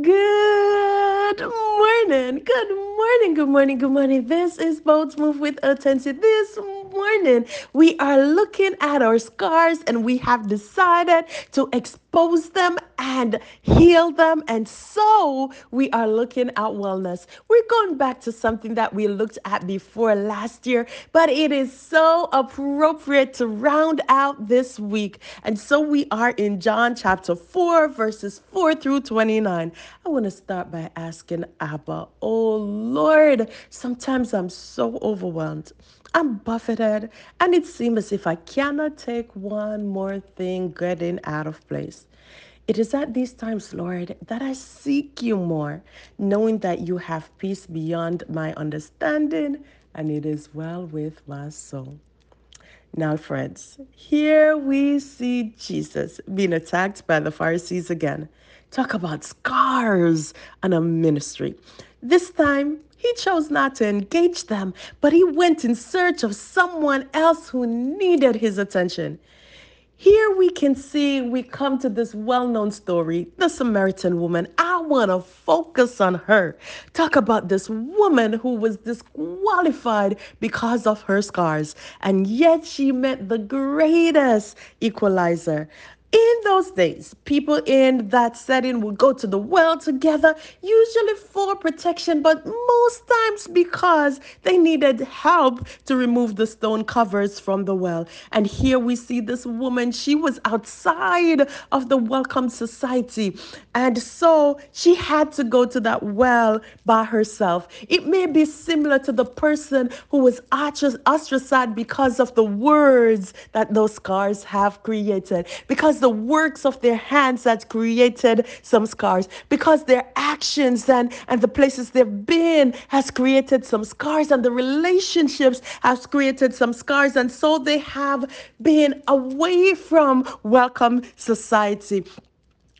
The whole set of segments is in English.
Good morning, good morning, good morning, good morning. This is Boats Move with Attention. This morning, we are looking at our scars and we have decided to expose them and heal them. And so we are looking at wellness. We're going back to something that we looked at before last year, but it is so appropriate to round out this week. And so we are in John chapter 4, verses 4 through 29. I want to start by asking Abba, oh Lord, sometimes I'm so overwhelmed. I'm buffeted, and it seems as if I cannot take one more thing getting out of place. It is at these times, Lord, that I seek you more, knowing that you have peace beyond my understanding, and it is well with my soul. Now, friends, here we see Jesus being attacked by the Pharisees again. Talk about scars and a ministry. This time, he chose not to engage them, but he went in search of someone else who needed his attention. Here we can see we come to this well known story, the Samaritan woman. I want to focus on her. Talk about this woman who was disqualified because of her scars, and yet she met the greatest equalizer. In those days, people in that setting would go to the well together, usually for protection, but most times because they needed help to remove the stone covers from the well. And here we see this woman, she was outside of the welcome society. And so she had to go to that well by herself. It may be similar to the person who was ostracized because of the words that those scars have created, because the works of their hands that created some scars, because their actions and, and the places they've been has created some scars, and the relationships has created some scars, and so they have been away from welcome society.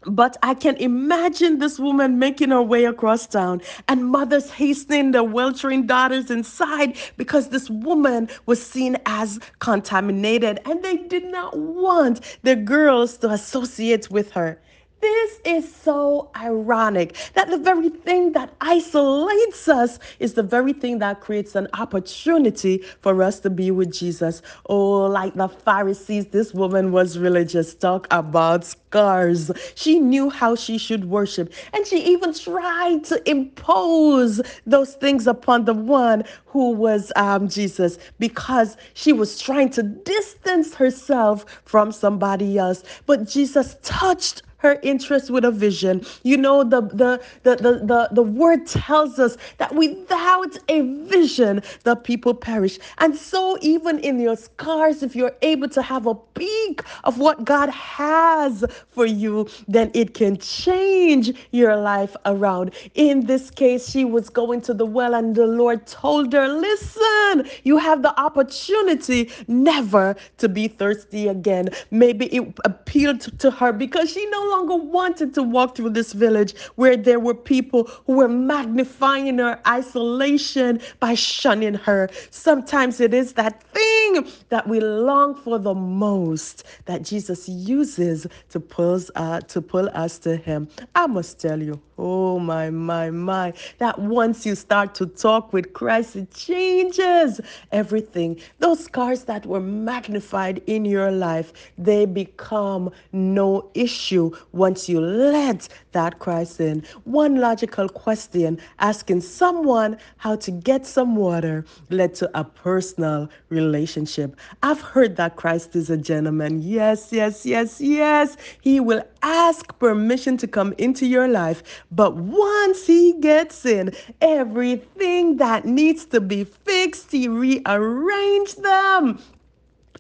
But I can imagine this woman making her way across town and mothers hastening their weltering daughters inside because this woman was seen as contaminated and they did not want their girls to associate with her. This is so ironic that the very thing that isolates us is the very thing that creates an opportunity for us to be with Jesus. Oh, like the Pharisees, this woman was religious. Talk about scars. She knew how she should worship, and she even tried to impose those things upon the one who was um, Jesus because she was trying to distance herself from somebody else. But Jesus touched her interest with a vision. You know, the, the, the, the, the, the word tells us that without a vision, the people perish. And so, even in your scars, if you're able to have a peek of what God has for you, then it can change your life around. In this case, she was going to the well, and the Lord told her, Listen, you have the opportunity never to be thirsty again. Maybe it appealed to her because she no longer wanted to walk through this village where there were people who were magnifying her isolation by shunning her. Sometimes it is that thing that we long for the most that Jesus uses to pull, uh, to pull us to Him. I must tell you, oh my, my, my, that once you start to talk with Christ, it changes everything. Those scars that were magnified in your life, they become no issue once you let that Christ in. One logical question asking someone how to get some water led to a personal relationship. I've heard that Christ is a gentleman. Yes, yes, yes, yes. He will ask permission to come into your life. But once he gets in, everything that needs to be fixed, he rearranged them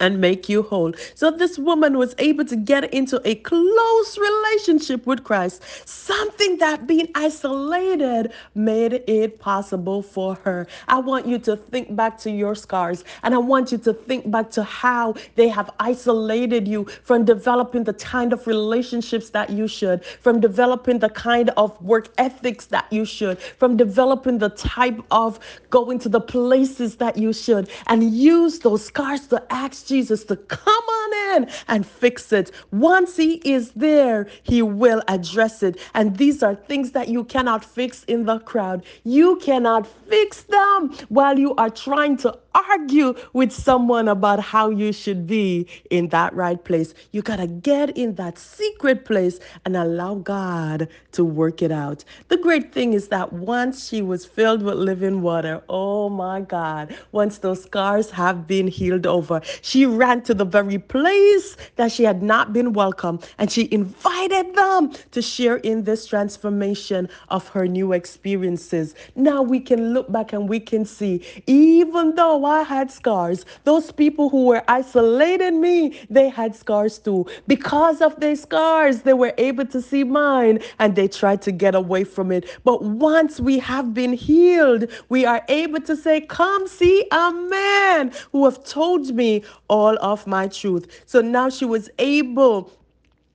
and make you whole. So this woman was able to get into a close relationship with Christ, something that being isolated made it possible for her. I want you to think back to your scars and I want you to think back to how they have isolated you from developing the kind of relationships that you should, from developing the kind of work ethics that you should, from developing the type of going to the places that you should, and use those scars to ask Jesus to come on in and fix it. Once He is there, He will address it. And these are things that you cannot fix in the crowd. You cannot fix them while you are trying to argue with someone about how you should be in that right place. You got to get in that secret place and allow God to work it out. The great thing is that once she was filled with living water, oh my God, once those scars have been healed over, she ran to the very place that she had not been welcome and she invited them to share in this transformation of her new experiences. Now we can look back and we can see, even though I had scars. Those people who were isolating me, they had scars too. Because of their scars, they were able to see mine and they tried to get away from it. But once we have been healed, we are able to say, Come see a man who have told me all of my truth. So now she was able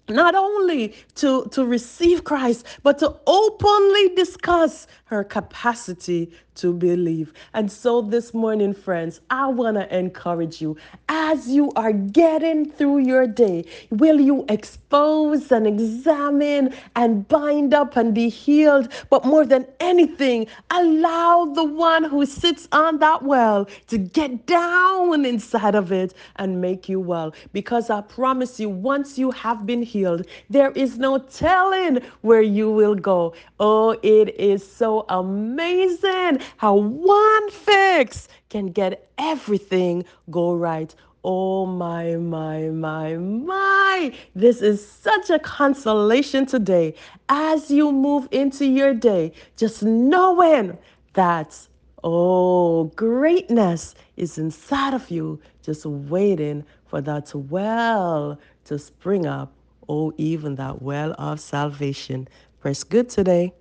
not only to, to receive Christ, but to openly discuss her capacity to believe. And so this morning, friends, I want to encourage you as you are getting through your day, will you expose and examine and bind up and be healed? But more than anything, allow the one who sits on that well to get down inside of it and make you well. Because I promise you, once you have been healed, there is no telling where you will go. Oh, it is so amazing how one fix can get everything go right. Oh my, my, my, my. This is such a consolation today as you move into your day, just knowing that, oh, greatness is inside of you, just waiting for that well to spring up. Oh, even that well of salvation. Press good today.